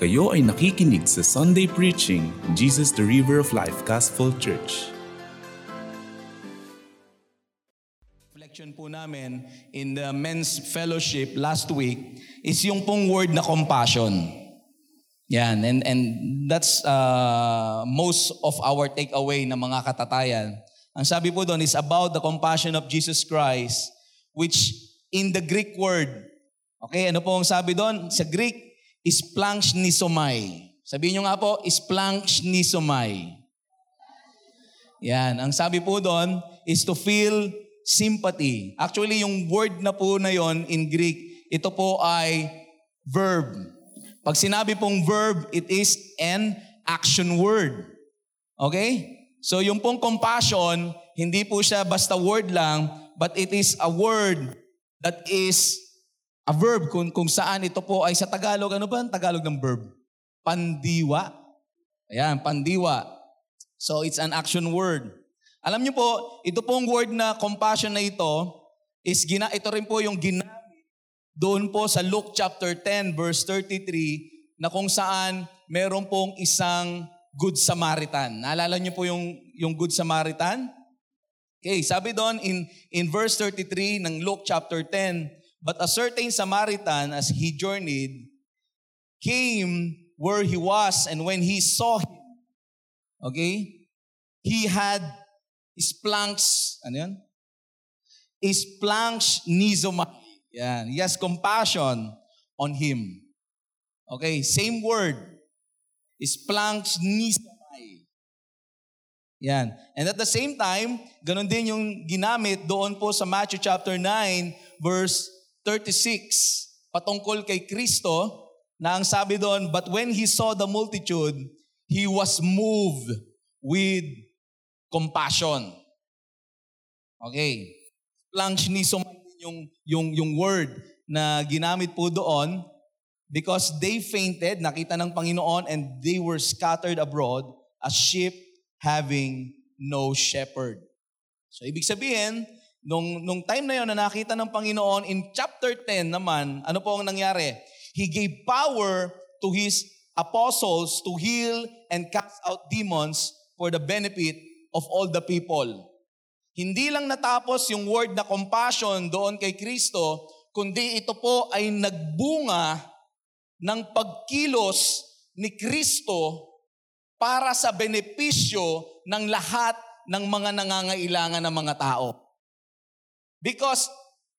Kayo ay nakikinig sa Sunday Preaching, Jesus the River of Life Gospel Church. reflection po namin in the men's fellowship last week is yung pong word na compassion. Yan, and, and that's uh, most of our takeaway na mga katatayan. Ang sabi po doon is about the compassion of Jesus Christ, which in the Greek word, okay, ano po ang sabi doon? Sa Greek, is planch nisomai. Sabihin nyo nga po, is planch nisomai. Yan, ang sabi po doon is to feel sympathy. Actually, yung word na po na yon in Greek, ito po ay verb. Pag sinabi pong verb, it is an action word. Okay? So yung pong compassion, hindi po siya basta word lang, but it is a word that is a verb kung, kung saan ito po ay sa Tagalog. Ano ba ang Tagalog ng verb? Pandiwa. Ayan, pandiwa. So it's an action word. Alam niyo po, ito pong word na compassion na ito, is gina, ito rin po yung ginamit doon po sa Luke chapter 10 verse 33 na kung saan meron pong isang Good Samaritan. Naalala niyo po yung, yung Good Samaritan? Okay, sabi doon in, in verse 33 ng Luke chapter 10, But a certain Samaritan, as he journeyed, came where he was, and when he saw him, okay, he had splanks, ano yun? Splanks nizomai. Yan. He has compassion on him. Okay, same word. Splanks nizomai. Yan. And at the same time, ganun din yung ginamit doon po sa Matthew chapter 9, verse 36, patungkol kay Kristo, na ang sabi doon, But when he saw the multitude, he was moved with compassion. Okay. Planchnism yung, yung, yung word na ginamit po doon because they fainted, nakita ng Panginoon, and they were scattered abroad as sheep having no shepherd. So, ibig sabihin, nung, nung time na yon na nakita ng Panginoon, in chapter 10 naman, ano po ang nangyari? He gave power to His apostles to heal and cast out demons for the benefit of all the people. Hindi lang natapos yung word na compassion doon kay Kristo, kundi ito po ay nagbunga ng pagkilos ni Kristo para sa benepisyo ng lahat ng mga nangangailangan ng mga tao. Because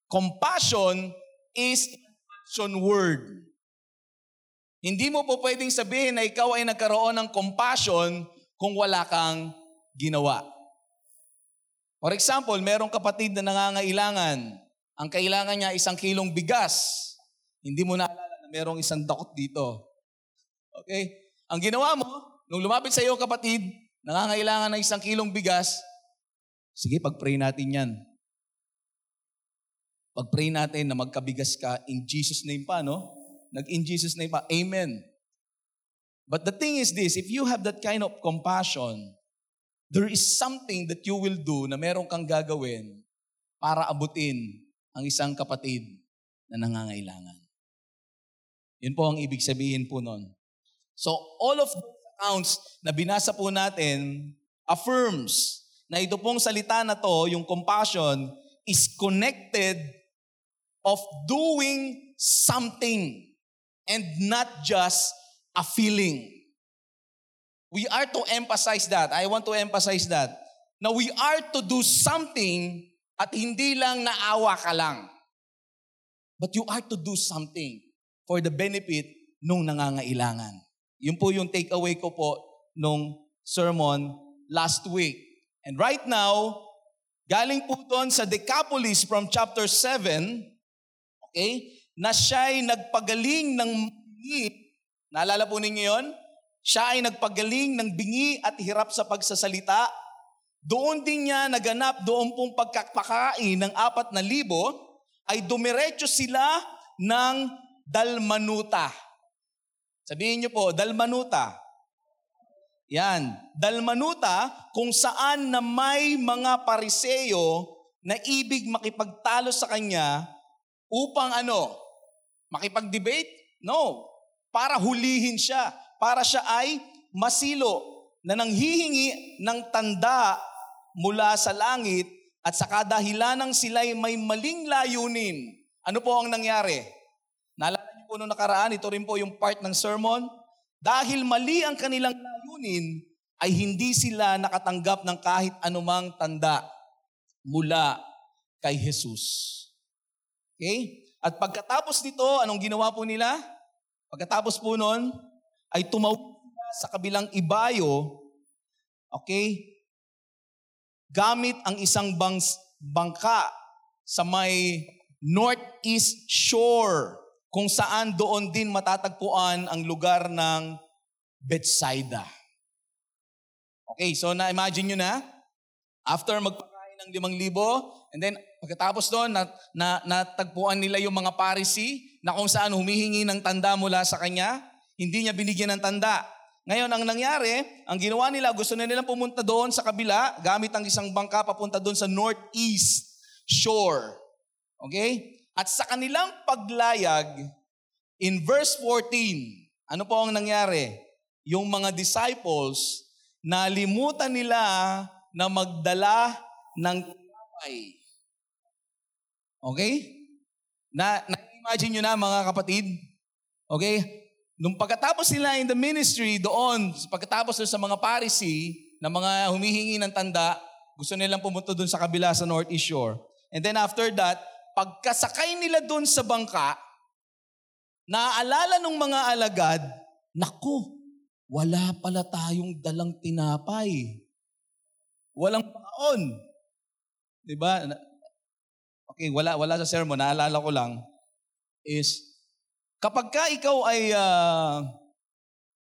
compassion is action word. Hindi mo po pwedeng sabihin na ikaw ay nagkaroon ng compassion kung wala kang ginawa. For example, merong kapatid na nangangailangan. Ang kailangan niya isang kilong bigas. Hindi mo naalala na merong isang dakot dito. Okay? Ang ginawa mo, nung lumapit sa iyo kapatid, nangangailangan ng isang kilong bigas, sige, pag-pray natin yan. Pag-pray natin na magkabigas ka in Jesus name pa, no? Nag-in Jesus name pa. Amen. But the thing is this, if you have that kind of compassion, there is something that you will do na meron kang gagawin para abutin ang isang kapatid na nangangailangan. Yun po ang ibig sabihin po nun. So all of those accounts na binasa po natin affirms na ito pong salita na to, yung compassion, is connected of doing something and not just a feeling. We are to emphasize that. I want to emphasize that. Now we are to do something at hindi lang naawa ka lang. But you are to do something for the benefit nung nangangailangan. Yun po yung takeaway ko po nung sermon last week. And right now, galing po doon sa Decapolis from chapter 7, okay, na siya'y nagpagaling ng bingi. Naalala po ninyo yon? Siya ay nagpagaling ng bingi at hirap sa pagsasalita. Doon din niya naganap doon pong pagkakpakain ng apat na libo, ay dumiretso sila ng Dalmanuta. Sabihin niyo po, Dalmanuta. Yan, Dalmanuta kung saan na may mga pariseyo na ibig makipagtalo sa kanya upang ano? Makipag-debate? No. para hulihin siya, para siya ay masilo na nanghihingi ng tanda mula sa langit at sa kadahilanang sila'y may maling layunin. Ano po ang nangyari? Naalala niyo po nung nakaraan, ito rin po yung part ng sermon. Dahil mali ang kanilang layunin, ay hindi sila nakatanggap ng kahit anumang tanda mula kay Jesus. Okay? At pagkatapos nito, anong ginawa po nila? Pagkatapos po nun, ay tumawid sa kabilang ibayo, okay, gamit ang isang bangs, bangka sa may northeast shore kung saan doon din matatagpuan ang lugar ng Bethsaida. Okay, so na-imagine nyo na, after magpakain ng limang libo, and then pagkatapos doon, na, na, natagpuan nila yung mga parisi na kung saan humihingi ng tanda mula sa kanya, hindi niya binigyan ng tanda. Ngayon, ang nangyari, ang ginawa nila, gusto na nilang pumunta doon sa kabila, gamit ang isang bangka papunta doon sa northeast shore. Okay? At sa kanilang paglayag, in verse 14, ano po ang nangyari? Yung mga disciples, nalimutan nila na magdala ng tinapay. Okay? Na, na-imagine nyo na mga kapatid? Okay? Nung pagkatapos nila in the ministry doon, pagkatapos doon sa mga Pharisee, na mga humihingi ng tanda, gusto nilang pumunta doon sa kabila sa Northeast Shore. And then after that, pagkasakay nila doon sa bangka, naaalala ng mga alagad, naku, wala pala tayong dalang tinapay. Walang paon. Di ba? Okay, wala, wala sa sermon, naalala ko lang, is Kapag ka ikaw ay uh,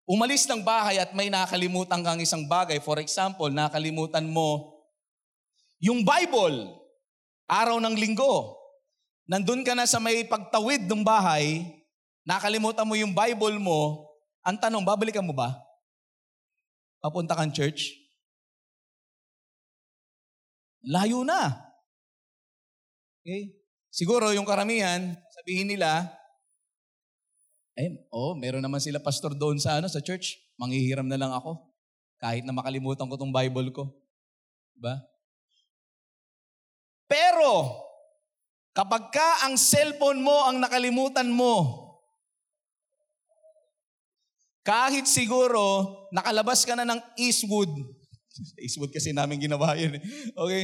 umalis ng bahay at may nakalimutan kang isang bagay, for example, nakalimutan mo yung Bible, araw ng linggo, nandun ka na sa may pagtawid ng bahay, nakalimutan mo yung Bible mo, ang tanong, babalikan mo ba? Papunta kang church? Layo na. Okay? Siguro yung karamihan, sabihin nila, eh, oh, meron naman sila pastor doon sa ano sa church. Manghihiram na lang ako. Kahit na makalimutan ko tong Bible ko. Diba? Pero, kapag ka ang cellphone mo ang nakalimutan mo, kahit siguro nakalabas ka na ng Eastwood, Eastwood kasi namin ginawa yun. Eh. Okay?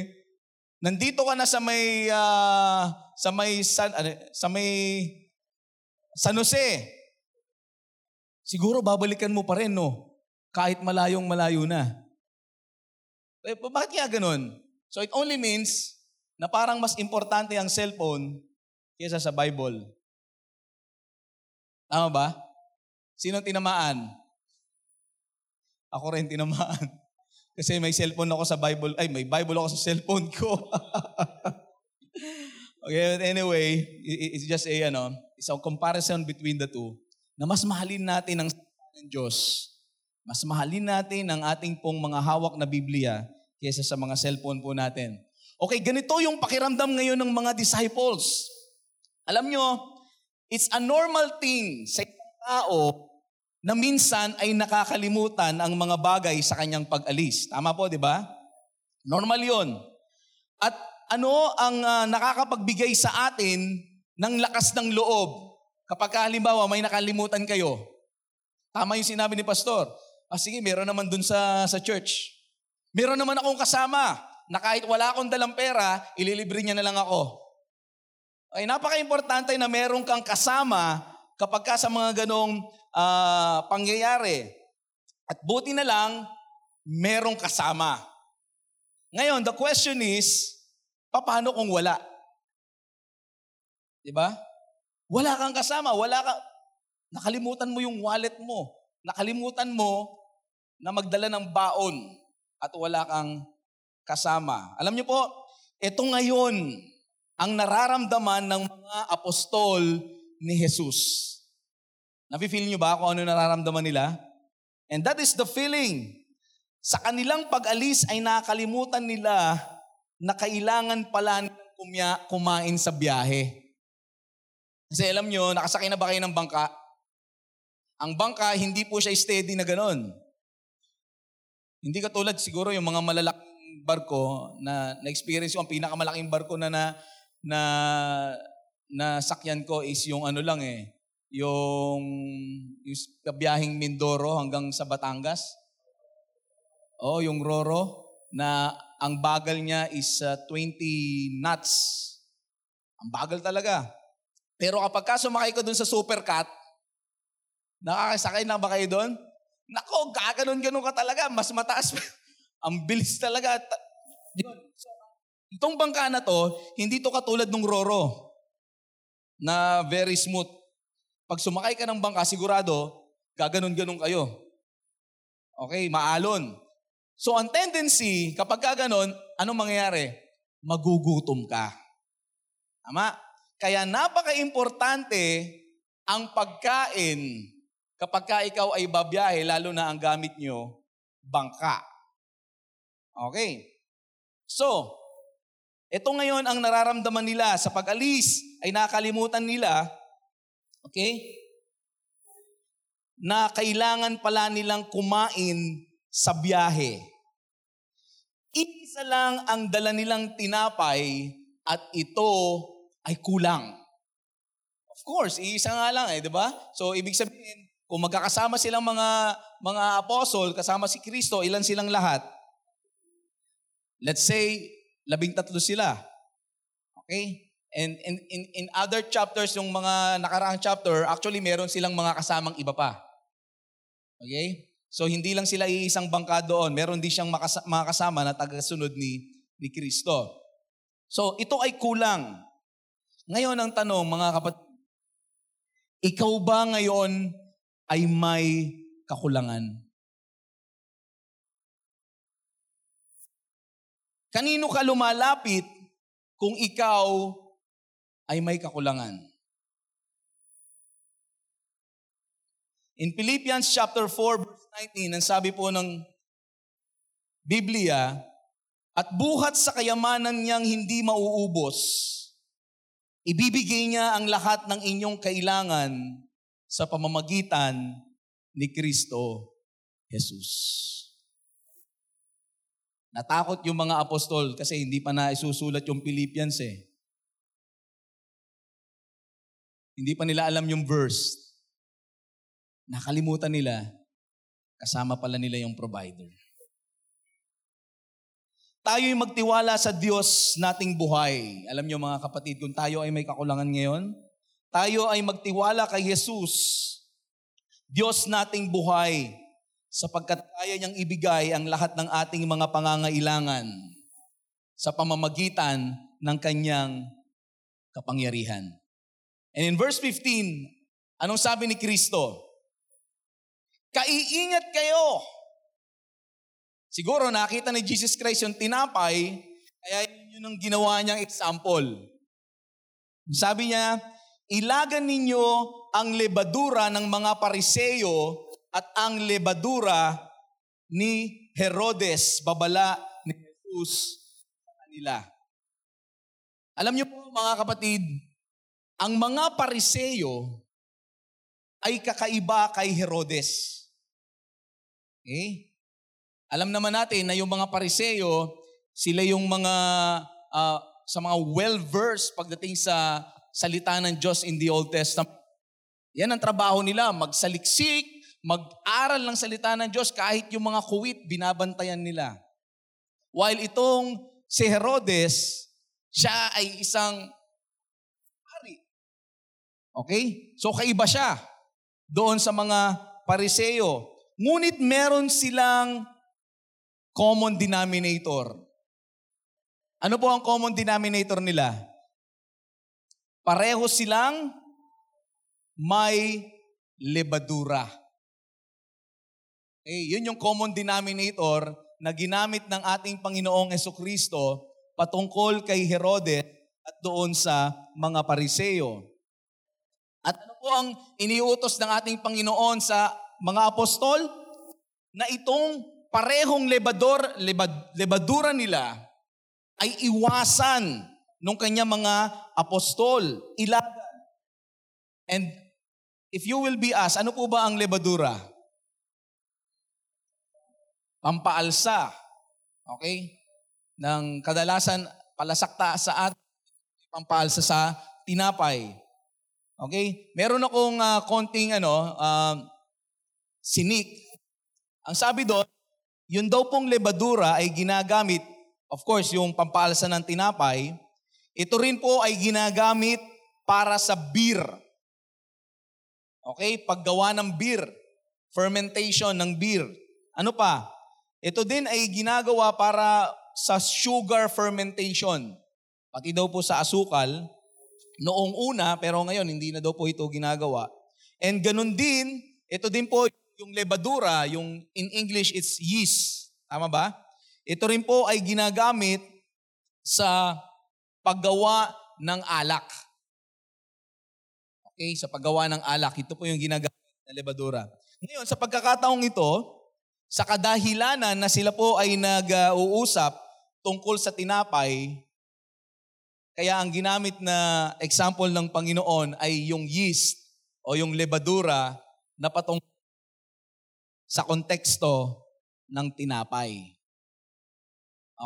Nandito ka na sa may uh, sa may san, ano, sa may San Jose. Siguro babalikan mo pa rin, no? Kahit malayong malayo na. Eh, bakit kaya ganun? So it only means na parang mas importante ang cellphone kaysa sa Bible. Tama ba? Sino tinamaan? Ako rin tinamaan. Kasi may cellphone ako sa Bible. Ay, may Bible ako sa cellphone ko. okay, but anyway, it's just a, ano, it's a comparison between the two na mas mahalin natin ang ng Diyos. Mas mahalin natin ang ating pong mga hawak na Biblia kaysa sa mga cellphone po natin. Okay, ganito yung pakiramdam ngayon ng mga disciples. Alam nyo, it's a normal thing sa tao na minsan ay nakakalimutan ang mga bagay sa kanyang pag-alis. Tama po, di ba? Normal yon. At ano ang uh, nakakapagbigay sa atin ng lakas ng loob Kapag halimbawa may nakalimutan kayo, tama yung sinabi ni pastor, ah sige, meron naman dun sa, sa church. Meron naman akong kasama na kahit wala akong dalang pera, ililibre niya na lang ako. Ay napaka-importante na meron kang kasama kapag ka sa mga ganong uh, pangyayari. At buti na lang, merong kasama. Ngayon, the question is, paano kung wala? Di ba? Wala kang kasama, wala ka, nakalimutan mo yung wallet mo. Nakalimutan mo na magdala ng baon at wala kang kasama. Alam niyo po, ito ngayon ang nararamdaman ng mga apostol ni Jesus. Nafe-feel niyo ba kung ano nararamdaman nila? And that is the feeling. Sa kanilang pag-alis ay nakalimutan nila na kailangan pala nilang kumain sa biyahe. Kasi alam nyo, nakasakay na ba kayo ng bangka? Ang bangka, hindi po siya steady na ganon. Hindi katulad siguro yung mga malalaking barko na na-experience ko, ang pinakamalaking barko na na, na, na sakyan ko is yung ano lang eh, yung, yung biyahing Mindoro hanggang sa Batangas. Oh, yung Roro na ang bagal niya is uh, 20 knots. Ang bagal talaga. Pero kapag ka sumakay ko dun sa supercat, nakakasakay na ba kayo doon? Nako, gaganon-ganon ka talaga. Mas mataas. ang bilis talaga. Yun. Itong bangka na to, hindi to katulad ng Roro na very smooth. Pag sumakay ka ng bangka, sigurado, gaganon-ganon kayo. Okay, maalon. So ang tendency, kapag ka ganon, anong mangyayari? Magugutom ka. Tama? Kaya napaka-importante ang pagkain kapag ka ikaw ay babiyahe, lalo na ang gamit nyo, bangka. Okay. So, ito ngayon ang nararamdaman nila sa pag-alis ay nakalimutan nila, okay, na kailangan pala nilang kumain sa biyahe. Isa lang ang dala nilang tinapay at ito ay kulang. Of course, iisa nga lang eh, di ba? So, ibig sabihin, kung magkakasama silang mga mga apostol, kasama si Kristo, ilan silang lahat? Let's say, labing tatlo sila. Okay? And in, in, in other chapters, yung mga nakaraang chapter, actually meron silang mga kasamang iba pa. Okay? So hindi lang sila iisang bangka doon, meron din siyang mga kasama na tagasunod ni, ni Kristo. So ito ay kulang. Ngayon ang tanong, mga kapatid, ikaw ba ngayon ay may kakulangan? Kanino ka lumalapit kung ikaw ay may kakulangan? In Philippians chapter 4 verse 19, ang sabi po ng Biblia, at buhat sa kayamanan niyang hindi mauubos, Ibibigay niya ang lahat ng inyong kailangan sa pamamagitan ni Kristo Jesus. Natakot yung mga apostol kasi hindi pa na isusulat yung Philippians eh. Hindi pa nila alam yung verse. Nakalimutan nila, kasama pala nila yung provider tayo'y magtiwala sa Diyos nating buhay. Alam niyo mga kapatid, kung tayo ay may kakulangan ngayon, tayo ay magtiwala kay Jesus, Diyos nating buhay, sapagkat kaya niyang ibigay ang lahat ng ating mga pangangailangan sa pamamagitan ng kanyang kapangyarihan. And in verse 15, anong sabi ni Kristo? Kaiingat kayo Siguro nakita ni Jesus Christ yung tinapay, kaya yun yung ginawa niyang example. Sabi niya, ilagan ninyo ang lebadura ng mga pariseyo at ang lebadura ni Herodes, babala ni Jesus sa kanila. Alam niyo po mga kapatid, ang mga pariseyo ay kakaiba kay Herodes. Okay? Alam naman natin na yung mga pariseyo, sila yung mga uh, sa mga well-versed pagdating sa salita ng Diyos in the Old Testament. Yan ang trabaho nila, magsaliksik, mag-aral ng salita ng Diyos kahit yung mga kuwit, binabantayan nila. While itong si Herodes, siya ay isang. Okay? So kaiba siya doon sa mga pariseyo. Ngunit meron silang common denominator. Ano po ang common denominator nila? Pareho silang may lebadura. Okay, yun yung common denominator na ginamit ng ating Panginoong Heso Kristo patungkol kay Herodes at doon sa mga pariseo. At ano po ang iniutos ng ating Panginoon sa mga apostol? Na itong parehong lebador, lebad, lebadura nila ay iwasan nung kanya mga apostol, ilagan. And if you will be asked, ano po ba ang lebadura? Pampaalsa. Okay? Ng kadalasan, palasakta sa at pampaalsa sa tinapay. Okay? Meron akong uh, konting ano, uh, sinik. Ang sabi doon, yun daw pong lebadura ay ginagamit, of course, yung pampaalsa ng tinapay, ito rin po ay ginagamit para sa beer. Okay? Paggawa ng beer. Fermentation ng beer. Ano pa? Ito din ay ginagawa para sa sugar fermentation. Pati daw po sa asukal, noong una, pero ngayon hindi na daw po ito ginagawa. And ganun din, ito din po yung lebadura, yung in English it's yeast. Tama ba? Ito rin po ay ginagamit sa paggawa ng alak. Okay, sa paggawa ng alak. Ito po yung ginagamit na lebadura. Ngayon, sa pagkakataong ito, sa kadahilanan na sila po ay nag-uusap tungkol sa tinapay, kaya ang ginamit na example ng Panginoon ay yung yeast o yung lebadura na patong sa konteksto ng tinapay.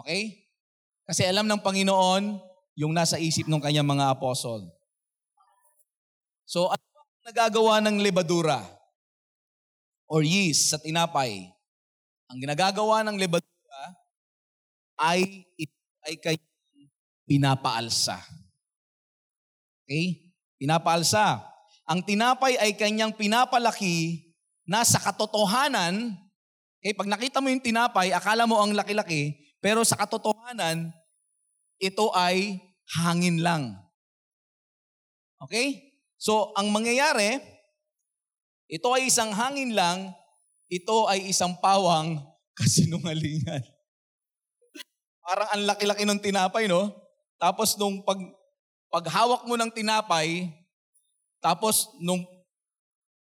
Okay? Kasi alam ng Panginoon yung nasa isip ng kanyang mga apostol. So, ano ang nagagawa ng lebadura or yeast sa tinapay? Ang ginagagawa ng lebadura ay ay kanyang pinapaalsa. Okay? Pinapaalsa. Ang tinapay ay kanyang pinapalaki na sa katotohanan, okay, pag nakita mo yung tinapay, akala mo ang laki-laki, pero sa katotohanan, ito ay hangin lang. Okay? So, ang mangyayari, ito ay isang hangin lang, ito ay isang pawang kasinungalingan. Parang ang laki-laki ng tinapay, no? Tapos nung pag, paghawak mo ng tinapay, tapos nung,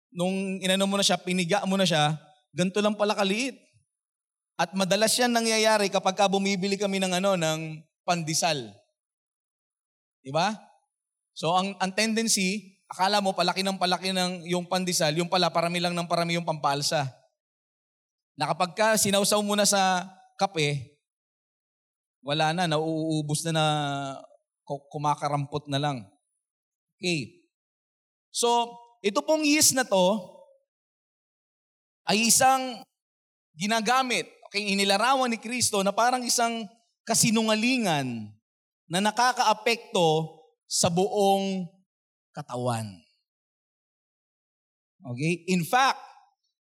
nung inano mo na siya, piniga mo na siya, ganito lang pala kaliit. At madalas yan nangyayari kapag ka bumibili kami ng ano, ng pandesal. Diba? So ang, ang tendency, akala mo palaki ng palaki ng yung pandesal, yung pala parami lang ng parami yung pampalsa. Na kapag ka sinausaw mo na sa kape, wala na, nauubos na na kumakarampot na lang. Okay. So, ito pong yeast na to ay isang ginagamit, okay, inilarawan ni Kristo na parang isang kasinungalingan na nakakaapekto sa buong katawan. Okay? In fact,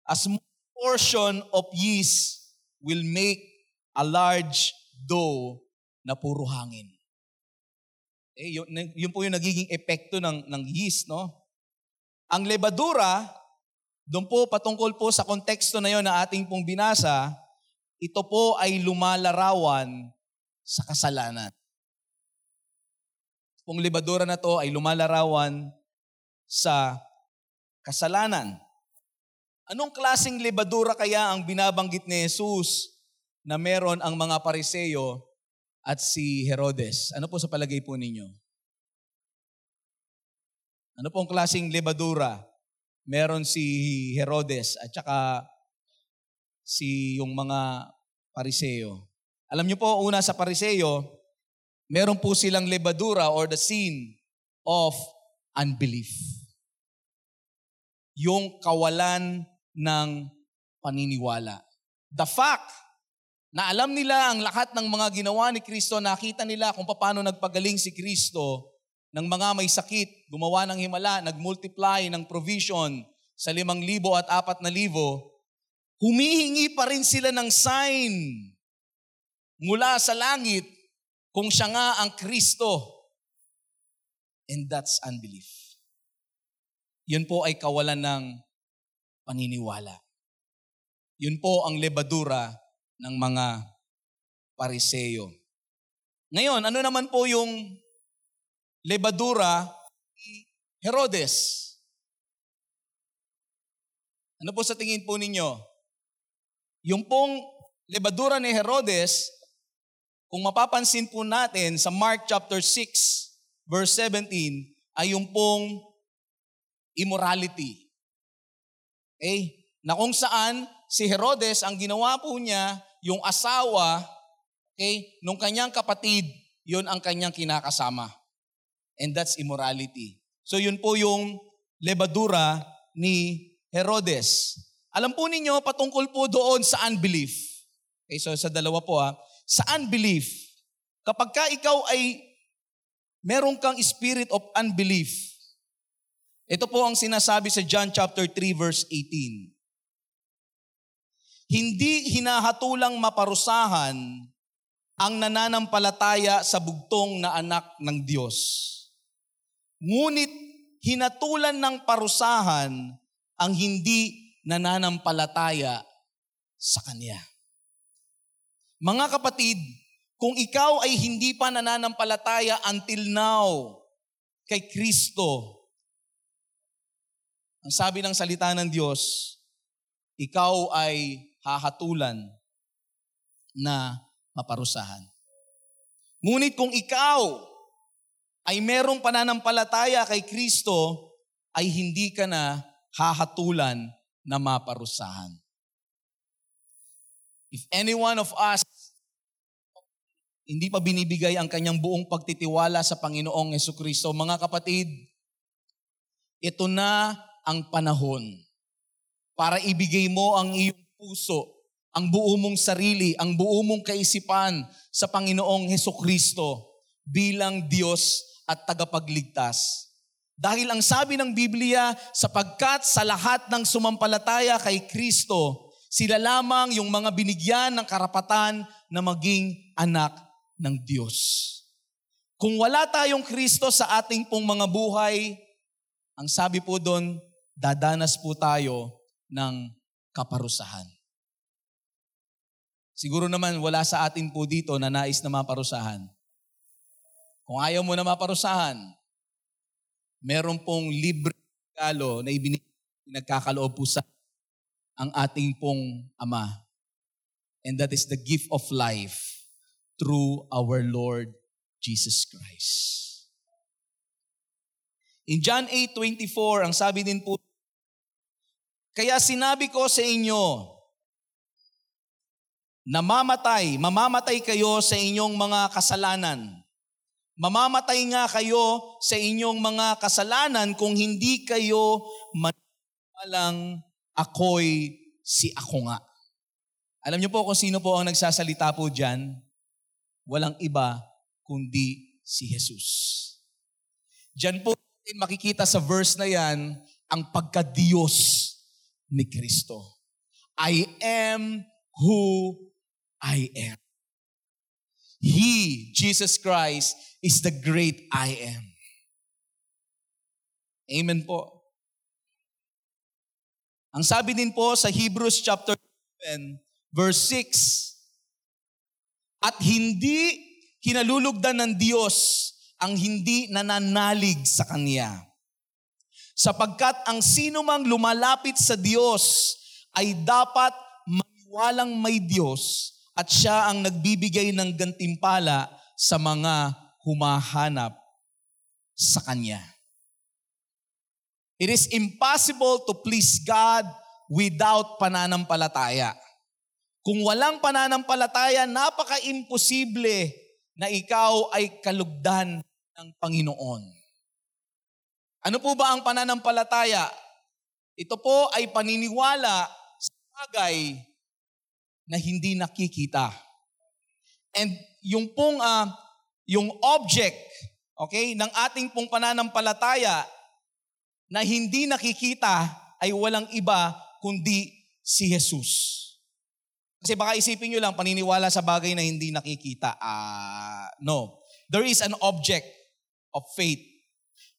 a small portion of yeast will make a large dough na puro hangin. Eh, yun, yun po yung nagiging epekto ng, ng yeast, no? Ang lebadura, doon po patungkol po sa konteksto na yon na ating pong binasa, ito po ay lumalarawan sa kasalanan pong libadura na to ay lumalarawan sa kasalanan. Anong klasing libadura kaya ang binabanggit ni Jesus na meron ang mga pariseyo at si Herodes? Ano po sa palagay po ninyo? Ano pong klaseng libadura meron si Herodes at saka si yung mga pariseyo? Alam niyo po, una sa pariseyo, meron po silang lebadura or the sin of unbelief. Yung kawalan ng paniniwala. The fact na alam nila ang lahat ng mga ginawa ni Kristo, nakita nila kung paano nagpagaling si Kristo ng mga may sakit, gumawa ng himala, nagmultiply ng provision sa limang libo at apat na libo, humihingi pa rin sila ng sign mula sa langit kung siya nga ang Kristo. And that's unbelief. Yun po ay kawalan ng paniniwala. Yun po ang lebadura ng mga pariseyo. Ngayon, ano naman po yung lebadura ni Herodes? Ano po sa tingin po ninyo? Yung pong lebadura ni Herodes kung mapapansin po natin sa Mark chapter 6 verse 17 ay yung pong immorality. Okay? Na kung saan si Herodes, ang ginawa po niya, yung asawa, okay, nung kanyang kapatid, yun ang kanyang kinakasama. And that's immorality. So yun po yung lebadura ni Herodes. Alam po ninyo, patungkol po doon sa unbelief. Okay, so sa dalawa po ha. Sa unbelief, kapag ka ikaw ay meron kang spirit of unbelief, ito po ang sinasabi sa John chapter 3 verse 18. Hindi hinahatulang maparusahan ang nananampalataya sa bugtong na anak ng Diyos. Ngunit hinatulan ng parusahan ang hindi nananampalataya sa Kanya. Mga kapatid, kung ikaw ay hindi pa nananampalataya until now kay Kristo, ang sabi ng salita ng Diyos, ikaw ay hahatulan na maparusahan. Ngunit kung ikaw ay merong pananampalataya kay Kristo, ay hindi ka na hahatulan na maparusahan. If any one of us hindi pa binibigay ang kanyang buong pagtitiwala sa Panginoong Yeso Kristo, mga kapatid, ito na ang panahon para ibigay mo ang iyong puso, ang buo mong sarili, ang buo mong kaisipan sa Panginoong Heso Kristo bilang Diyos at tagapagligtas. Dahil ang sabi ng Biblia, sapagkat sa lahat ng sumampalataya kay Kristo, sila lamang yung mga binigyan ng karapatan na maging anak ng Diyos. Kung wala tayong Kristo sa ating pong mga buhay, ang sabi po doon, dadanas po tayo ng kaparusahan. Siguro naman wala sa atin po dito na nais na maparusahan. Kung ayaw mo na maparusahan, meron pong libre regalo na ibinagkakaloob po sa ang ating pong Ama. And that is the gift of life through our Lord Jesus Christ. In John 8:24, ang sabi din po, Kaya sinabi ko sa inyo, namamatay, mamamatay kayo sa inyong mga kasalanan. Mamamatay nga kayo sa inyong mga kasalanan kung hindi kayo maniwalang ako'y si ako nga. Alam niyo po kung sino po ang nagsasalita po dyan? walang iba kundi si Jesus. Diyan po makikita sa verse na yan ang pagka-Diyos ni Kristo. I am who I am. He, Jesus Christ, is the great I am. Amen po. Ang sabi din po sa Hebrews chapter 7, verse 6, at hindi kinalulugdan ng Diyos ang hindi nananalig sa Kanya. Sapagkat ang sino mang lumalapit sa Diyos ay dapat maniwalang may Diyos at siya ang nagbibigay ng gantimpala sa mga humahanap sa Kanya. It is impossible to please God without pananampalataya. Kung walang pananampalataya, napaka-imposible na ikaw ay kalugdan ng Panginoon. Ano po ba ang pananampalataya? Ito po ay paniniwala sa bagay na hindi nakikita. And yung pong uh, yung object, okay, ng ating pong pananampalataya na hindi nakikita ay walang iba kundi si Jesus. Kasi baka isipin nyo lang, paniniwala sa bagay na hindi nakikita. Uh, no. There is an object of faith.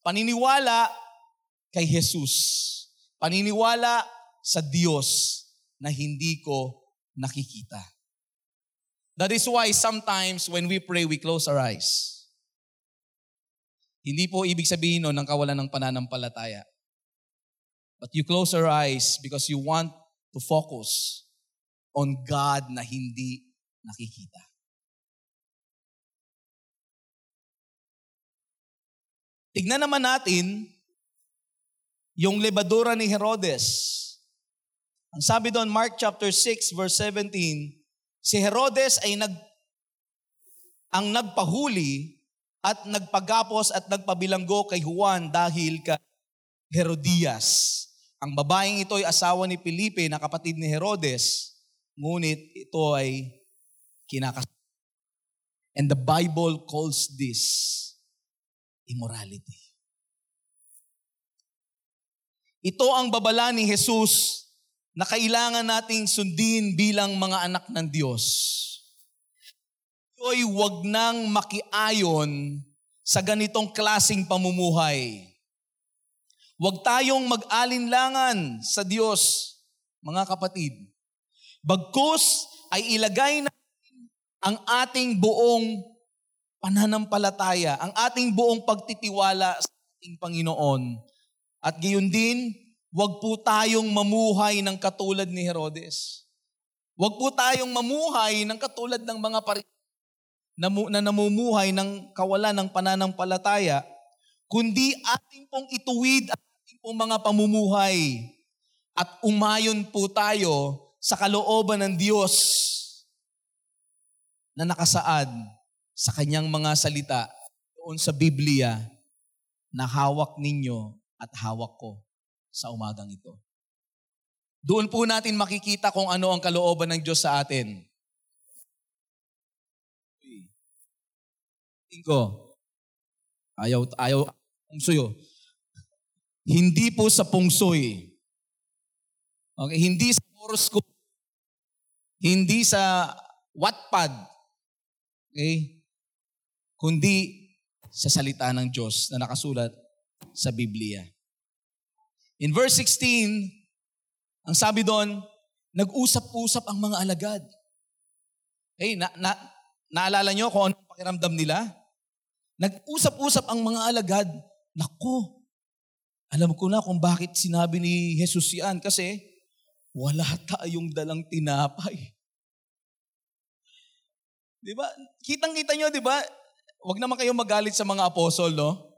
Paniniwala kay Jesus. Paniniwala sa Diyos na hindi ko nakikita. That is why sometimes when we pray, we close our eyes. Hindi po ibig sabihin nun ng kawalan ng pananampalataya. But you close your eyes because you want to focus on God na hindi nakikita. Tignan naman natin yung lebadura ni Herodes. Ang sabi doon, Mark chapter 6, verse 17, si Herodes ay nag, ang nagpahuli at nagpagapos at nagpabilanggo kay Juan dahil ka Herodias. Ang babaeng ito ay asawa ni Felipe na kapatid ni Herodes, ngunit ito ay kinakas. And the Bible calls this immorality. Ito ang babala ni Jesus na kailangan nating sundin bilang mga anak ng Diyos. Ito'y wag nang makiayon sa ganitong klasing pamumuhay. Huwag tayong mag-alinlangan sa Diyos, mga kapatid. Bagkus ay ilagay natin ang ating buong pananampalataya, ang ating buong pagtitiwala sa ating Panginoon. At gayon din, huwag po tayong mamuhay ng katulad ni Herodes. Huwag po tayong mamuhay ng katulad ng mga pari na, na namumuhay ng kawalan ng pananampalataya, kundi ating pong ituwid at pong mga pamumuhay at umayon po tayo sa kalooban ng Diyos na nakasaad sa kanyang mga salita doon sa Biblia na hawak ninyo at hawak ko sa umagang ito. Doon po natin makikita kung ano ang kalooban ng Diyos sa atin. Tingko, ayaw, ayaw, ang suyo, hindi po sa pungsoy. Okay, hindi sa horoscope. Hindi sa Wattpad. Okay? Kundi sa salita ng Diyos na nakasulat sa Biblia. In verse 16, ang sabi doon, nag-usap-usap ang mga alagad. Hey, na, na, naalala nyo kung anong pakiramdam nila? Nag-usap-usap ang mga alagad. Naku, alam ko na kung bakit sinabi ni Jesus yan kasi wala tayong dalang tinapay. Di ba? Kitang-kita nyo, di ba? Huwag naman kayo magalit sa mga apostol, no?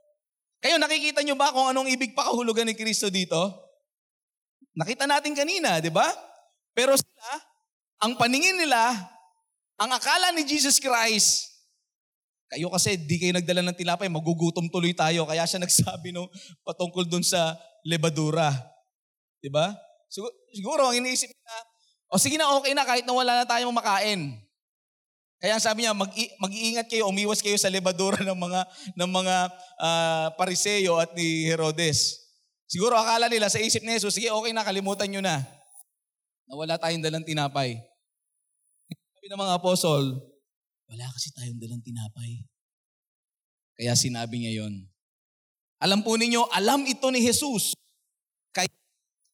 Kayo, nakikita nyo ba kung anong ibig pakahulugan ni Kristo dito? Nakita natin kanina, di ba? Pero sila, ang paningin nila, ang akala ni Jesus Christ, kayo kasi di kayo nagdala ng tilapay, magugutom tuloy tayo. Kaya siya nagsabi no, patungkol dun sa lebadura. Di ba? Siguro, siguro ang iniisip niya, o sige na, okay na kahit na wala na tayong makain. Kaya sabi niya, mag, mag-iingat kayo, umiwas kayo sa lebadura ng mga ng mga uh, pariseyo at ni Herodes. Siguro akala nila sa isip ni Jesus, sige okay na, kalimutan nyo na. Na wala tayong dalang tinapay. Sabi ng mga apostol, wala kasi tayong dalang tinapay. Kaya sinabi niya yon. Alam po ninyo, alam ito ni Jesus. Kaya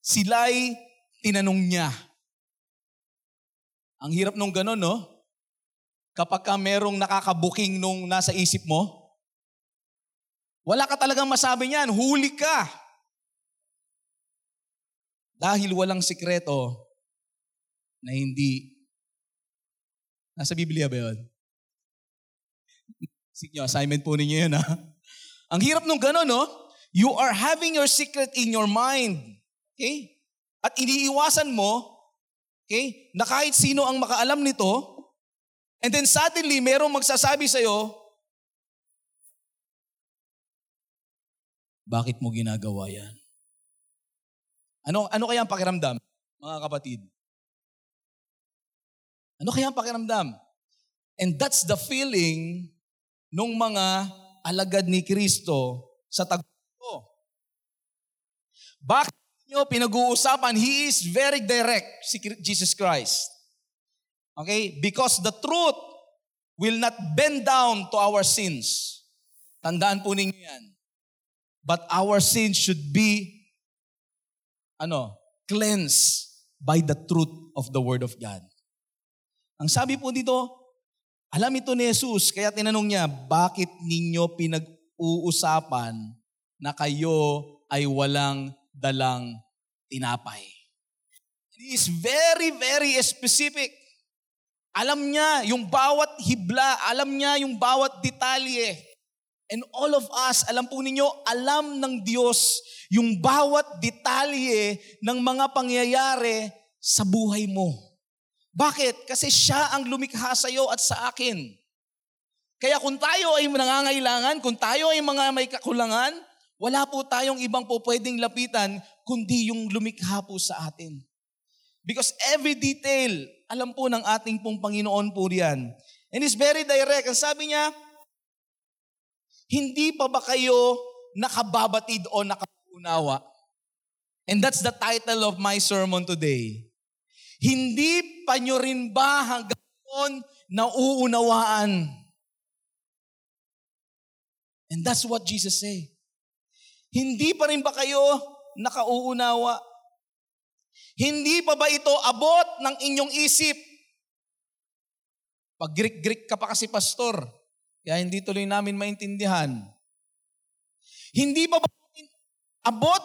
sila'y tinanong niya. Ang hirap nung gano'n, no? Kapag ka merong nakakabuking nung nasa isip mo, wala ka talagang masabi niyan, huli ka. Dahil walang sikreto na hindi Nasa Biblia ba yun? Sige, assignment po ninyo yun ha. Ang hirap nung gano'n, no? You are having your secret in your mind. Okay? At iniiwasan mo, okay, na kahit sino ang makaalam nito, and then suddenly, merong magsasabi sa'yo, bakit mo ginagawa yan? Ano, ano kaya ang pakiramdam, mga kapatid? Ano kaya ang pakiramdam? And that's the feeling nung mga alagad ni Kristo sa tagpo. Bakit nyo pinag-uusapan? He is very direct, si Jesus Christ. Okay? Because the truth will not bend down to our sins. Tandaan po ninyo yan. But our sins should be ano, cleansed by the truth of the Word of God. Ang sabi po dito, alam ito ni Jesus, kaya tinanong niya, bakit ninyo pinag-uusapan na kayo ay walang dalang tinapay? He is very, very specific. Alam niya yung bawat hibla, alam niya yung bawat detalye. And all of us, alam po ninyo, alam ng Diyos yung bawat detalye ng mga pangyayari sa buhay mo. Bakit? Kasi siya ang lumikha sa iyo at sa akin. Kaya kung tayo ay nangangailangan, kung tayo ay mga may kakulangan, wala po tayong ibang po pwedeng lapitan kundi yung lumikha po sa atin. Because every detail, alam po ng ating pong Panginoon po riyan. And it's very direct. Ang sabi niya, hindi pa ba kayo nakababatid o nakaunawa? And that's the title of my sermon today. Hindi pa nyo rin ba hanggang nauunawaan? And that's what Jesus say. Hindi pa rin ba kayo nakauunawa? Hindi pa ba ito abot ng inyong isip? Pag Greek-Greek ka pa kasi pastor, kaya hindi tuloy namin maintindihan. Hindi pa ba abot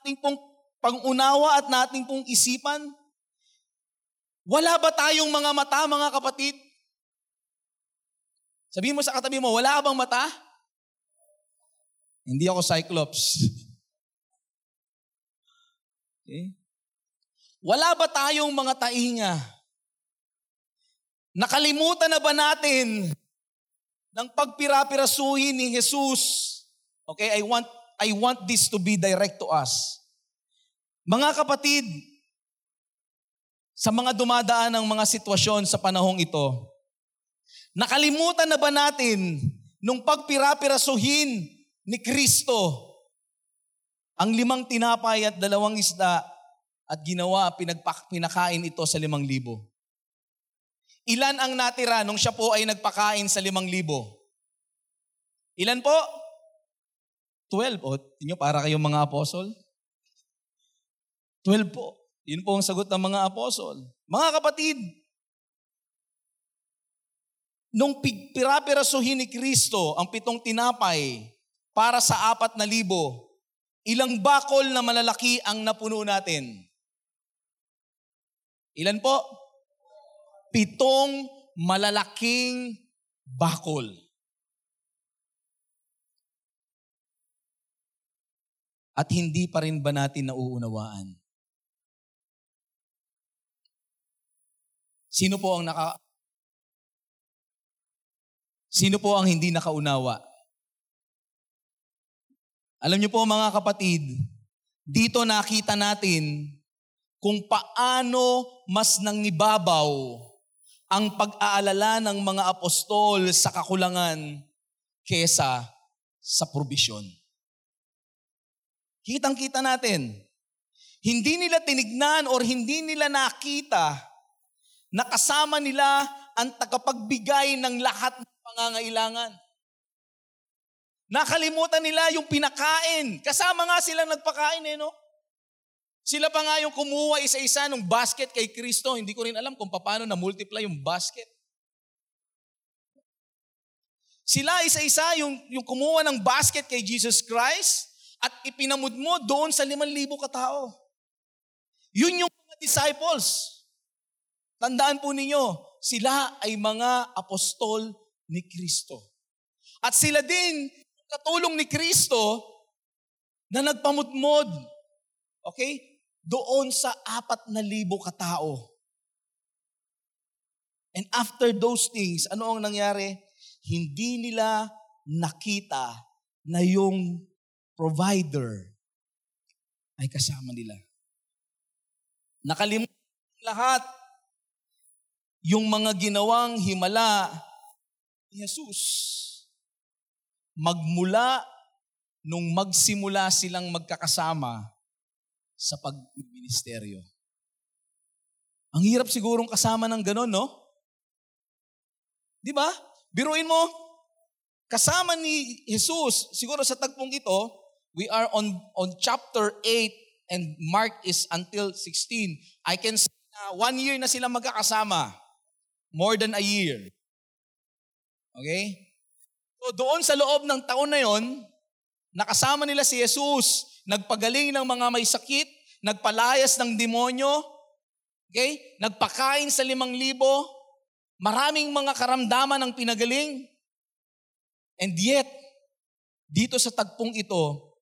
ating pong pangunawa at nating pong isipan? Wala ba tayong mga mata, mga kapatid? Sabihin mo sa katabi mo, wala bang mata? Hindi ako cyclops. okay? Wala ba tayong mga tainga? Nakalimutan na ba natin ng pagpirapirasuhin ni Jesus. Okay, I want I want this to be direct to us. Mga kapatid, sa mga dumadaan ng mga sitwasyon sa panahong ito, nakalimutan na ba natin nung pagpirapirasuhin ni Kristo ang limang tinapay at dalawang isda at ginawa, pinagpak, pinakain ito sa limang libo? Ilan ang natira nung siya po ay nagpakain sa limang libo? Ilan po? Twelve. O, tinyo, para kayong mga apostol? Twelve po. Yun po ang sagot ng mga apostol. Mga kapatid, nung pirapirasuhin ni Kristo ang pitong tinapay para sa apat na libo, ilang bakol na malalaki ang napuno natin? Ilan po? pitong malalaking bakol. At hindi pa rin ba natin nauunawaan? Sino po ang naka Sino po ang hindi nakaunawa? Alam niyo po mga kapatid, dito nakita natin kung paano mas nangibabaw ang pag-aalala ng mga apostol sa kakulangan kesa sa probisyon. Kitang-kita natin, hindi nila tinignan or hindi nila nakita na kasama nila ang tagapagbigay ng lahat ng pangangailangan. Nakalimutan nila yung pinakain. Kasama nga silang nagpakain eh, no? Sila pa nga yung kumuha isa-isa ng basket kay Kristo. Hindi ko rin alam kung paano na-multiply yung basket. Sila isa-isa yung, yung kumuha ng basket kay Jesus Christ at ipinamud mo doon sa liman libo katao. Yun yung mga disciples. Tandaan po ninyo, sila ay mga apostol ni Kristo. At sila din, katulong ni Kristo, na nagpamutmod, okay, doon sa apat na libo katao. And after those things, ano ang nangyari? Hindi nila nakita na yung provider ay kasama nila. Nakalimutan lahat yung mga ginawang himala ni Jesus. Magmula nung magsimula silang magkakasama, sa pagministeryo. Ang hirap sigurong kasama ng ganon, no? Di ba? Biruin mo, kasama ni Jesus, siguro sa tagpong ito, we are on, on chapter 8 and Mark is until 16. I can say na one year na sila magkakasama. More than a year. Okay? So doon sa loob ng taon na yon, nakasama nila si Jesus nagpagaling ng mga may sakit, nagpalayas ng demonyo, okay? nagpakain sa limang libo, maraming mga karamdaman ang pinagaling. And yet, dito sa tagpong ito,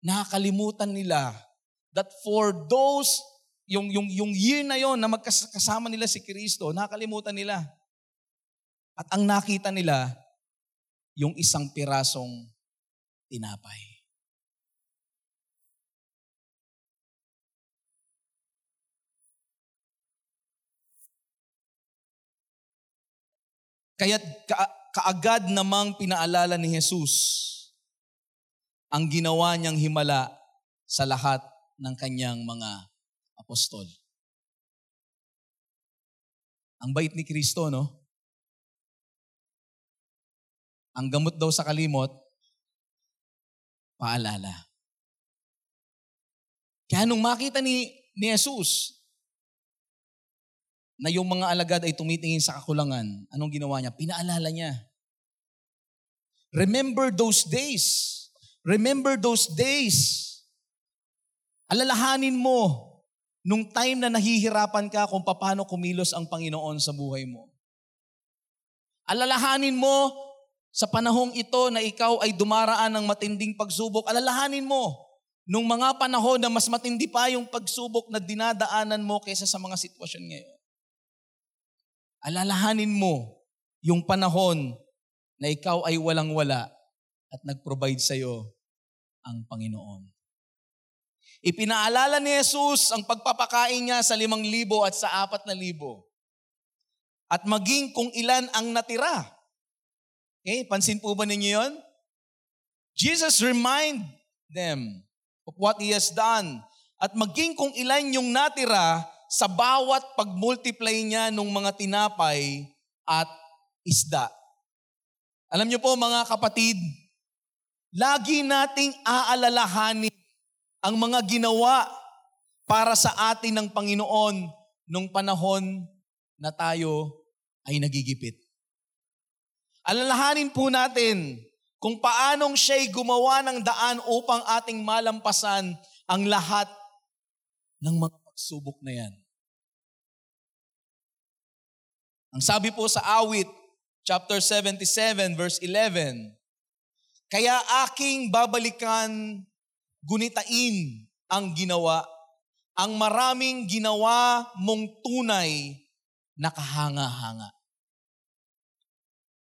nakakalimutan nila that for those, yung, yung, yung year na yon na magkasama nila si Kristo, nakakalimutan nila. At ang nakita nila, yung isang pirasong tinapay. Kaya ka- kaagad namang pinaalala ni Jesus ang ginawa niyang himala sa lahat ng kanyang mga apostol. Ang bait ni Kristo, no? Ang gamot daw sa kalimot, paalala. Kaya nung makita ni, ni Jesus na yung mga alagad ay tumitingin sa kakulangan, anong ginawa niya? Pinaalala niya. Remember those days. Remember those days. Alalahanin mo nung time na nahihirapan ka kung paano kumilos ang Panginoon sa buhay mo. Alalahanin mo sa panahong ito na ikaw ay dumaraan ng matinding pagsubok. Alalahanin mo nung mga panahon na mas matindi pa yung pagsubok na dinadaanan mo kaysa sa mga sitwasyon ngayon. Alalahanin mo yung panahon na ikaw ay walang-wala at nag-provide sa iyo ang Panginoon. Ipinaalala ni Jesus ang pagpapakain niya sa limang libo at sa apat na libo. At maging kung ilan ang natira. Okay, pansin po ba ninyo yon? Jesus remind them of what He has done. At maging kung ilan yung natira, sa bawat pag-multiply niya ng mga tinapay at isda. Alam niyo po mga kapatid, lagi nating aalalahanin ang mga ginawa para sa atin ng Panginoon nung panahon na tayo ay nagigipit. Alalahanin po natin kung paanong siya'y gumawa ng daan upang ating malampasan ang lahat ng mga pagsubok na yan. Ang sabi po sa awit, chapter 77, verse 11, Kaya aking babalikan, gunitain ang ginawa, ang maraming ginawa mong tunay na kahanga-hanga.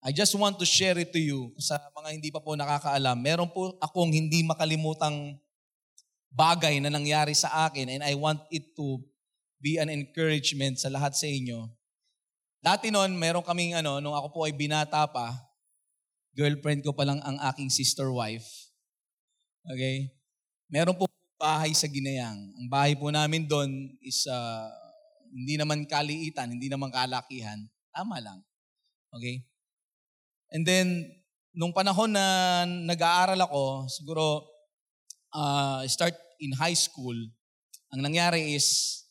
I just want to share it to you sa mga hindi pa po nakakaalam. Meron po akong hindi makalimutang bagay na nangyari sa akin and I want it to be an encouragement sa lahat sa inyo. Dati noon, meron kaming ano, nung ako po ay binata pa, girlfriend ko pa lang ang aking sister wife. Okay? Meron po bahay sa Ginayang. Ang bahay po namin doon is uh, hindi naman kaliitan, hindi naman kalakihan. Tama lang. Okay? And then, nung panahon na nag-aaral ako, siguro uh, start in high school, ang nangyari is,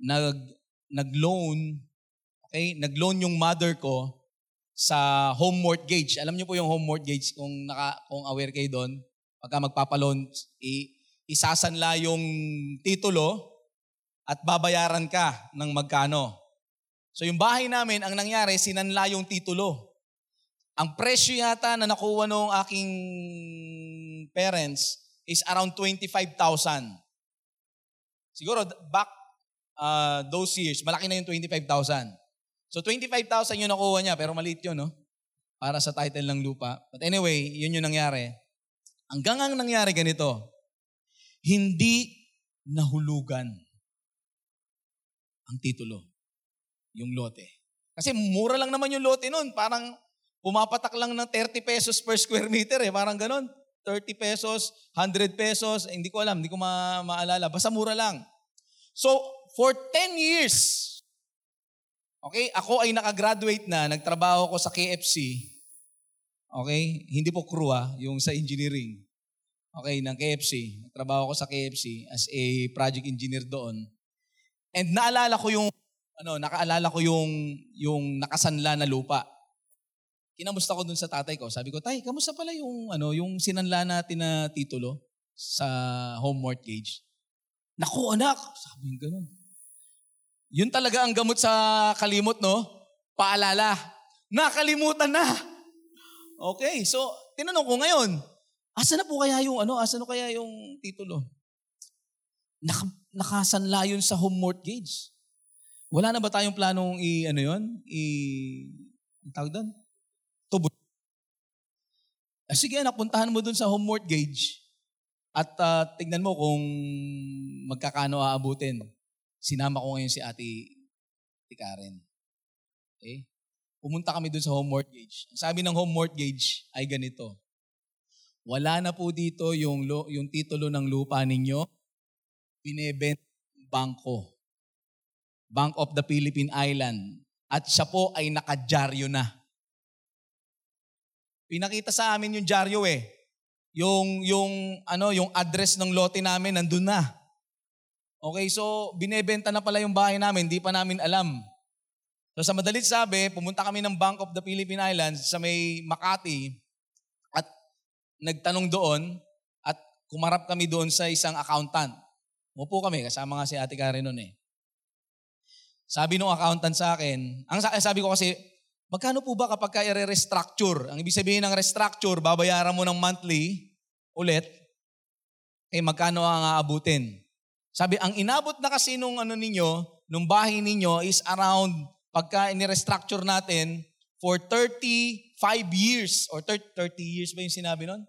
nag, nag-loan, okay, nag-loan yung mother ko sa home mortgage. Alam niyo po yung home mortgage kung naka kung aware kayo doon. Pagka magpapaloan, i, isasanla yung titulo at babayaran ka ng magkano. So yung bahay namin, ang nangyari, sinanla yung titulo. Ang presyo yata na nakuha ng aking parents is around 25,000. Siguro back uh, those years, malaki na yung 25,000. So 25,000 yung nakuha niya, pero maliit yun, no? Para sa title ng lupa. But anyway, yun yung nangyari. Hanggang ang nangyari ganito, hindi nahulugan ang titulo, yung lote. Kasi mura lang naman yung lote nun. Parang pumapatak lang ng 30 pesos per square meter eh. Parang ganon. 30 pesos, 100 pesos, eh, hindi ko alam, hindi ko ma- maalala. Basta mura lang. So, for 10 years, okay, ako ay nakagraduate na, nagtrabaho ko sa KFC. Okay, hindi po crew ah, yung sa engineering. Okay, ng KFC. Nagtrabaho ko sa KFC as a project engineer doon. And naalala ko yung ano, nakaalala ko yung yung nakasanla na lupa. Kinamusta ko dun sa tatay ko. Sabi ko, "Tay, kamusta pala yung ano, yung sinanla natin na titulo sa home mortgage?" Naku, anak, sabi ko ganun. Yun talaga ang gamot sa kalimot, no? Paalala. Nakalimutan na. Okay, so tinanong ko ngayon, asa na po kaya yung ano, asa na kaya yung titulo? Naka, nakasanla yun sa home mortgage. Wala na ba tayong planong i, ano yun? I, tawag doon? Tubo. Ah, sige, napuntahan mo doon sa home mortgage at uh, tignan mo kung magkakano aabutin. Sinama ko ngayon si Ate, Ate Karen. Okay? Pumunta kami doon sa home mortgage. Ang sabi ng home mortgage ay ganito. Wala na po dito yung, yung titulo ng lupa ninyo. Binebent bangko. Bank of the Philippine Island. At siya po ay nakadyaryo na. Pinakita sa amin yung dyaryo eh. Yung, yung, ano, yung address ng lote namin nandun na. Okay, so binebenta na pala yung bahay namin, hindi pa namin alam. So sa madalit sabi, pumunta kami ng Bank of the Philippine Islands sa may Makati at nagtanong doon at kumarap kami doon sa isang accountant. Umupo kami, kasama nga si Ate Karen noon eh. Sabi nung accountant sa akin, ang sabi ko kasi, magkano po ba kapag ka i-restructure? Ang ibig sabihin ng restructure, babayaran mo ng monthly ulit, eh magkano ang aabutin? Sabi, ang inabot na kasi nung ano ninyo, nung bahay ninyo is around, pagka ini-restructure natin, for 35 years, or 30, 30 years ba yung sinabi nun?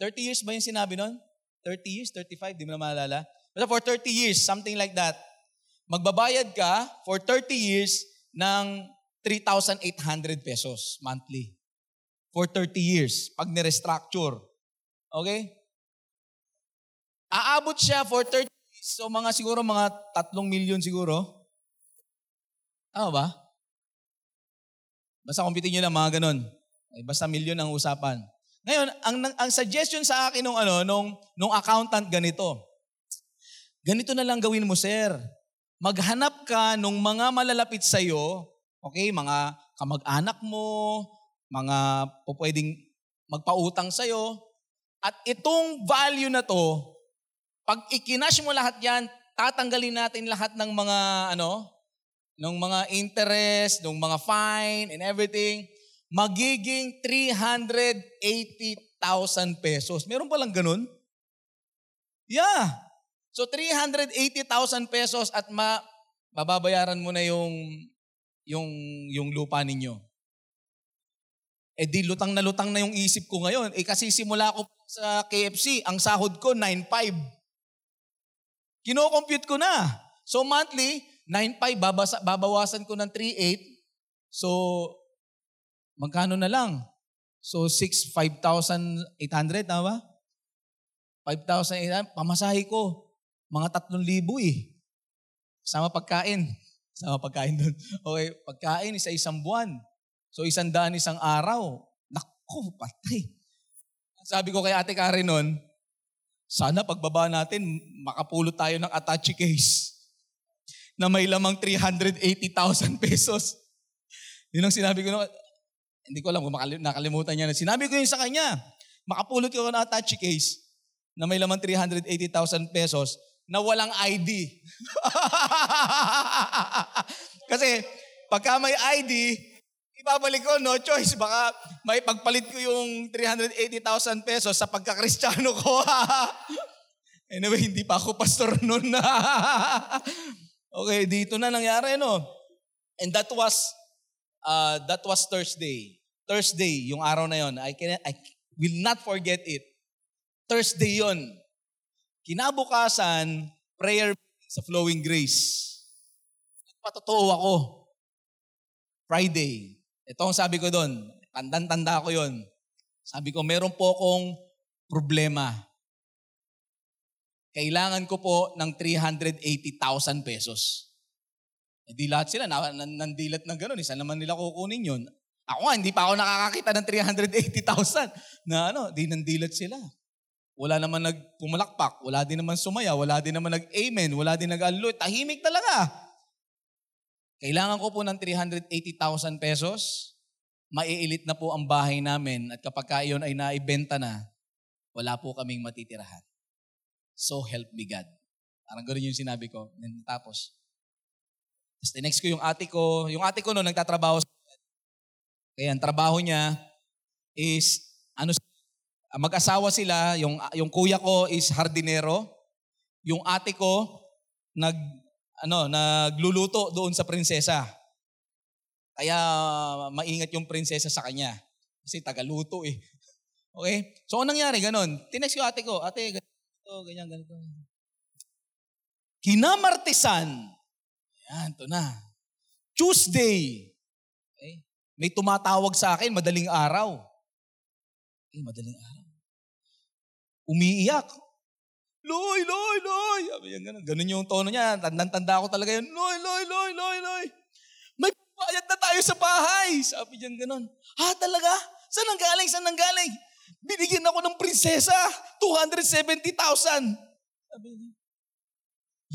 30 years ba yung sinabi nun? 30 years, 35, di mo na maalala. But for 30 years, something like that, magbabayad ka for 30 years ng 3,800 pesos monthly. For 30 years, pag ni-restructure. Okay? Aabot siya for 30 So mga siguro mga tatlong milyon siguro. Tama ba? Basta kumpitin nyo lang mga ganun. Eh, basta milyon ang usapan. Ngayon, ang, ang suggestion sa akin nung, ano, nung, nung accountant ganito. Ganito na lang gawin mo, sir. Maghanap ka nung mga malalapit sa iyo, okay, mga kamag-anak mo, mga pwedeng magpautang sa iyo, at itong value na to, pag ikinash mo lahat yan, tatanggalin natin lahat ng mga ano, ng mga interest, ng mga fine and everything, magiging 380,000 pesos. Meron pa lang ganun? Yeah. So 380,000 pesos at ma bababayaran mo na yung yung yung lupa ninyo. Eh di lutang na lutang na yung isip ko ngayon. Eh kasi simula ko sa KFC, ang sahod ko 9.5. Kino-compute ko na. So monthly, 9.5, babasa, babawasan ko ng 3.8. So, magkano na lang? So, 6, 5,800, tama ba? 5,800, pamasahe ko. Mga 3,000 eh. Sama pagkain. Sama pagkain doon. Okay, pagkain isa isang buwan. So, isang daan isang araw. Naku, patay. Sabi ko kay ate Karen noon, sana pagbaba natin, makapulot tayo ng attache case na may lamang 380,000 pesos. Yun ang sinabi ko. Hindi ko alam kung nakalimutan niya. Sinabi ko yun sa kanya. Makapulot ko ng attache case na may lamang 380,000 pesos na walang ID. Kasi pagka may ID, ibabalik ko, no choice. Baka may pagpalit ko yung 380,000 pesos sa pagkakristyano ko. anyway, hindi pa ako pastor noon okay, dito na nangyari, no? And that was, uh, that was Thursday. Thursday, yung araw na yon. I, can, I will not forget it. Thursday yon. Kinabukasan, prayer sa Flowing Grace. Patotoo ako. Friday, ito ang sabi ko doon. Tandang-tanda ko yon. Sabi ko, meron po akong problema. Kailangan ko po ng 380,000 pesos. Eh di lahat sila, na, na, nandilat ng gano'n. Isa naman nila kukunin yun. Ako nga, hindi pa ako nakakakita ng 380,000 na ano, di nandilat sila. Wala naman nagpumalakpak, wala din naman sumaya, wala din naman nag-amen, wala din nag-aloy. Tahimik talaga. Kailangan ko po ng 380,000 pesos, maiilit na po ang bahay namin at kapag ka ay naibenta na, wala po kaming matitirahan. So help me God. Parang ganoon yung sinabi ko. And tapos, tapos next ko yung ate ko. Yung ate ko noon nagtatrabaho sa Kaya ang trabaho niya, is, ano, mag-asawa sila, yung, yung kuya ko is hardinero, yung ate ko, nag, ano, nagluluto doon sa prinsesa. Kaya maingat yung prinsesa sa kanya. Kasi tagaluto eh. Okay? So, anong nangyari? Ganon. Tinext ko ate ko, ate, ganito, ganyan, ganito. Kinamartisan. Yan, to na. Tuesday. Okay? May tumatawag sa akin, madaling araw. Okay, madaling araw. Umiiyak. Loy, loy, loy. Sabi yan, ganun. Ganun yung tono niya. Tandang-tanda ko talaga yun. Loy, loy, loy, loy, loy. May bayad na tayo sa bahay. Sabi niyan ganun. Ha, talaga? Saan ang galing? Saan ang galing? Binigyan ako ng prinsesa. 270,000. Sabi niya.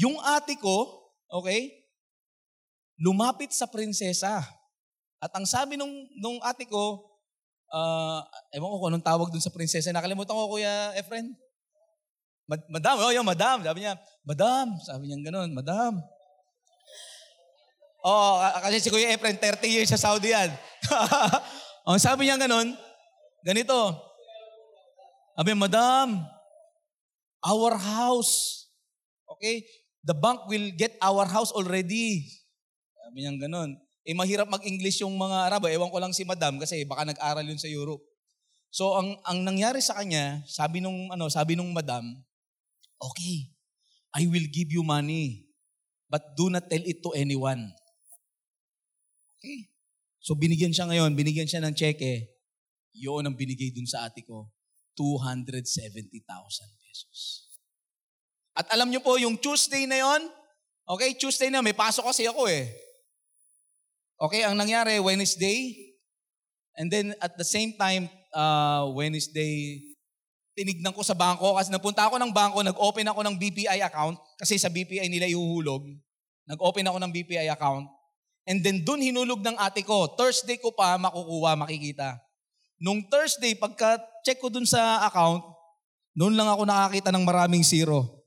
Yung ate ko, okay, lumapit sa prinsesa. At ang sabi nung, nung ate ko, uh, ewan ko kung anong tawag dun sa prinsesa. Nakalimutan ko, Kuya Efren. Mad- madam, oh, yung madam. Sabi niya, madam. Sabi niya ganun, madam. Oh, kasi si Kuya Efren, 30 years sa Saudi yan. oh, sabi niya ganun, ganito. Sabi, madam, our house, okay, the bank will get our house already. Sabi niya ganun. Eh, mahirap mag-English yung mga Arabo. Ewan ko lang si madam kasi baka nag-aral yun sa Europe. So, ang, ang nangyari sa kanya, sabi nung, ano, sabi nung madam, okay, I will give you money, but do not tell it to anyone. Okay. So, binigyan siya ngayon, binigyan siya ng cheque, yun ang binigay dun sa ate ko, 270,000 pesos. At alam niyo po, yung Tuesday na yon, okay, Tuesday na, may pasok kasi ako eh. Okay, ang nangyari, Wednesday, and then at the same time, uh, Wednesday, tinignan ko sa bangko kasi napunta ako ng bangko, nag-open ako ng BPI account kasi sa BPI nila ihuhulog. Nag-open ako ng BPI account. And then dun hinulog ng ate ko. Thursday ko pa makukuha, makikita. Nung Thursday, pagka check ko dun sa account, noon lang ako nakakita ng maraming zero.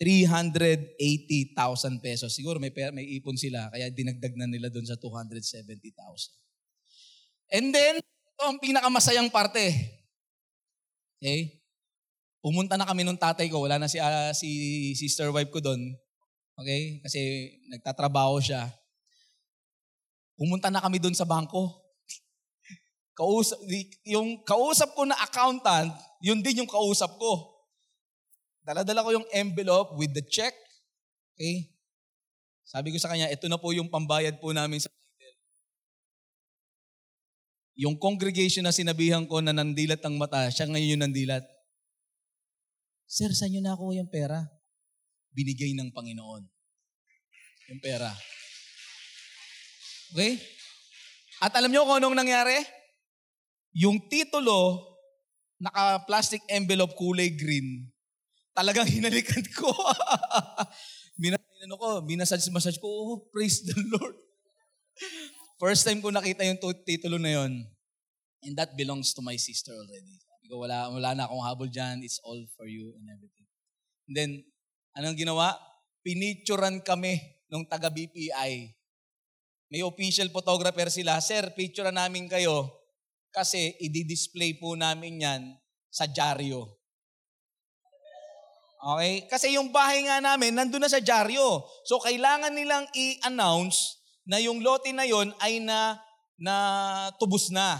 380,000 pesos. Siguro may, may ipon sila, kaya dinagdag na nila doon sa 270,000. And then, ito ang pinakamasayang parte. Okay? Pumunta na kami nung tatay ko. Wala na si, uh, si sister wife ko doon. Okay? Kasi nagtatrabaho siya. Pumunta na kami doon sa bangko. Kausap, yung kausap ko na accountant, yun din yung kausap ko. Daladala ko yung envelope with the check. Okay? Sabi ko sa kanya, ito na po yung pambayad po namin sa title. Yung congregation na sinabihan ko na nandilat ang mata, siya ngayon yung nandilat. Sir, saan nyo na ako yung pera? Binigay ng Panginoon. Yung pera. Okay? At alam nyo kung anong nangyari? Yung titulo, naka-plastic envelope kulay green, talagang hinalikan ko. Minano ko, minasage-massage ko, oh, praise the Lord. First time ko nakita yung titulo na yon. And that belongs to my sister already. Sabi ko, wala, wala na akong habol dyan. It's all for you and everything. And then, anong ginawa? Pinicturan kami nung taga BPI. May official photographer sila. Sir, picture namin kayo kasi i-display po namin yan sa dyaryo. Okay? Kasi yung bahay nga namin, nandun na sa dyaryo. So, kailangan nilang i-announce na yung lote na yon ay na, na tubos na.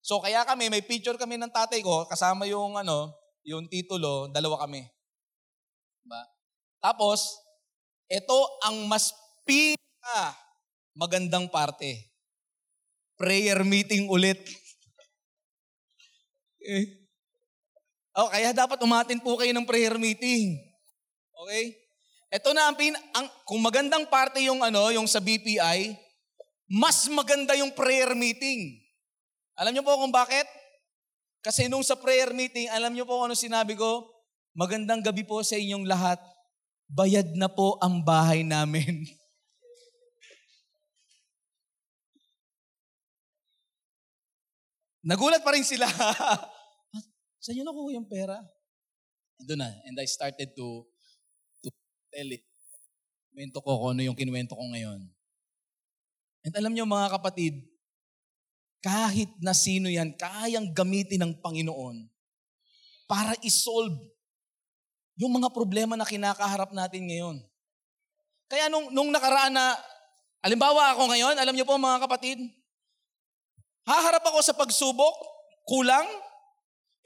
So, kaya kami, may picture kami ng tatay ko, kasama yung, ano, yung titulo, dalawa kami. Diba? Tapos, ito ang mas pinaka magandang parte. Prayer meeting ulit. eh, Oh, kaya dapat umatin po kayo ng prayer meeting. Okay? Ito na ang, pin, ang kung magandang parte yung ano, yung sa BPI, mas maganda yung prayer meeting. Alam niyo po kung bakit? Kasi nung sa prayer meeting, alam niyo po ano sinabi ko? Magandang gabi po sa inyong lahat. Bayad na po ang bahay namin. Nagulat pa rin sila. Saan nyo nakuha yung pera? Doon na. And I started to, to tell it. Kinuwento ko kung ano yung kinuwento ko ngayon. And alam nyo mga kapatid, kahit na sino yan, kayang gamitin ng Panginoon para isolve yung mga problema na kinakaharap natin ngayon. Kaya nung, nung nakaraan na, alimbawa ako ngayon, alam niyo po mga kapatid, haharap ako sa pagsubok, kulang,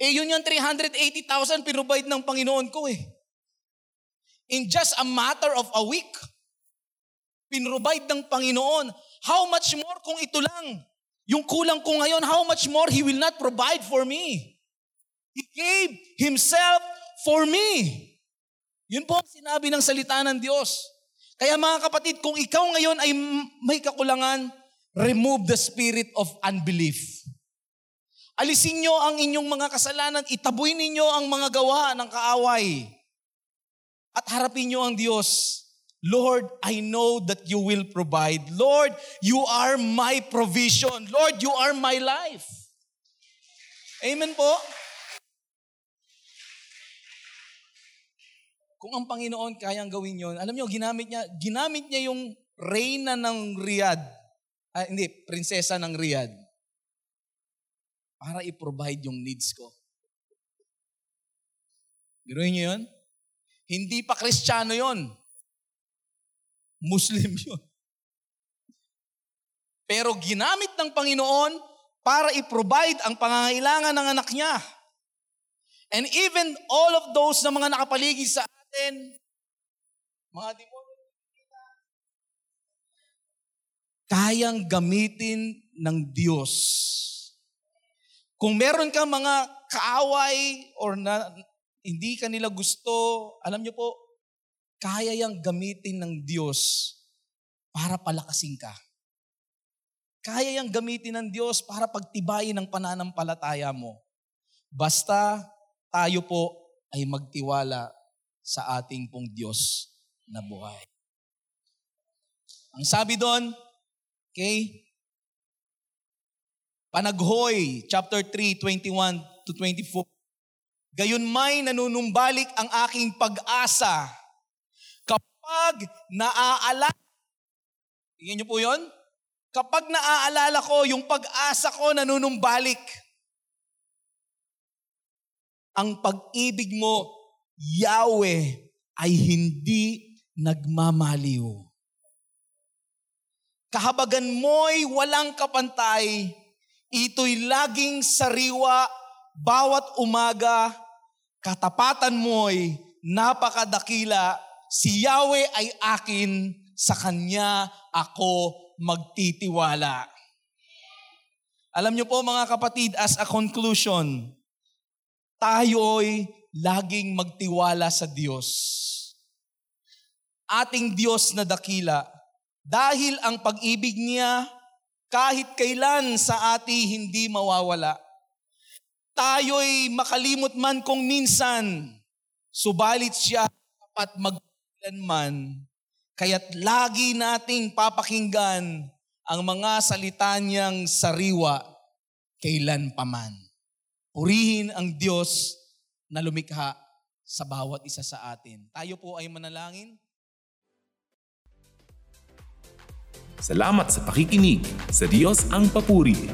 eh yun yung 380,000 pinrovide ng Panginoon ko eh. In just a matter of a week, pinrovide ng Panginoon. How much more kung ito lang? Yung kulang ko ngayon, how much more He will not provide for me? He gave Himself for me. Yun po ang sinabi ng salita ng Diyos. Kaya mga kapatid, kung ikaw ngayon ay may kakulangan, remove the spirit of unbelief. Alisin nyo ang inyong mga kasalanan, itaboy ninyo ang mga gawa ng kaaway. At harapin nyo ang Diyos. Lord, I know that you will provide. Lord, you are my provision. Lord, you are my life. Amen po. Kung ang Panginoon kayang gawin yon, alam niyo, ginamit niya, ginamit niya yung reyna ng Riyadh. Ah, hindi, prinsesa ng Riyadh. Para i-provide yung needs ko. Giroin niyo yun? Hindi pa kristyano yon. Muslim yun. Pero ginamit ng Panginoon para i-provide ang pangangailangan ng anak niya. And even all of those na mga nakapaligid sa atin, mga demonyo, kayang gamitin ng Diyos. Kung meron kang mga kaaway or na, hindi ka nila gusto, alam niyo po, kaya yang gamitin ng Diyos para palakasin ka. Kaya yang gamitin ng Diyos para pagtibayin ang pananampalataya mo. Basta tayo po ay magtiwala sa ating pong Diyos na buhay. Ang sabi doon, okay, Panaghoy, chapter 3, 21 to 24. Gayon may nanunumbalik ang aking pag-asa kapag naaalala, tingin niyo po yon? Kapag naaalala ko, yung pag-asa ko nanunumbalik. Ang pag-ibig mo, Yahweh, ay hindi nagmamaliw. Kahabagan mo'y walang kapantay, ito'y laging sariwa bawat umaga, katapatan mo'y napakadakila si Yahweh ay akin, sa Kanya ako magtitiwala. Alam niyo po mga kapatid, as a conclusion, tayo'y laging magtiwala sa Diyos. Ating Diyos na dakila, dahil ang pag-ibig niya kahit kailan sa ati hindi mawawala. Tayo'y makalimot man kung minsan, subalit siya dapat mag kailanman, kaya't lagi nating papakinggan ang mga salita niyang sariwa kailan paman. Purihin ang Diyos na lumikha sa bawat isa sa atin. Tayo po ay manalangin. Salamat sa pakikinig. Sa Diyos ang papuri.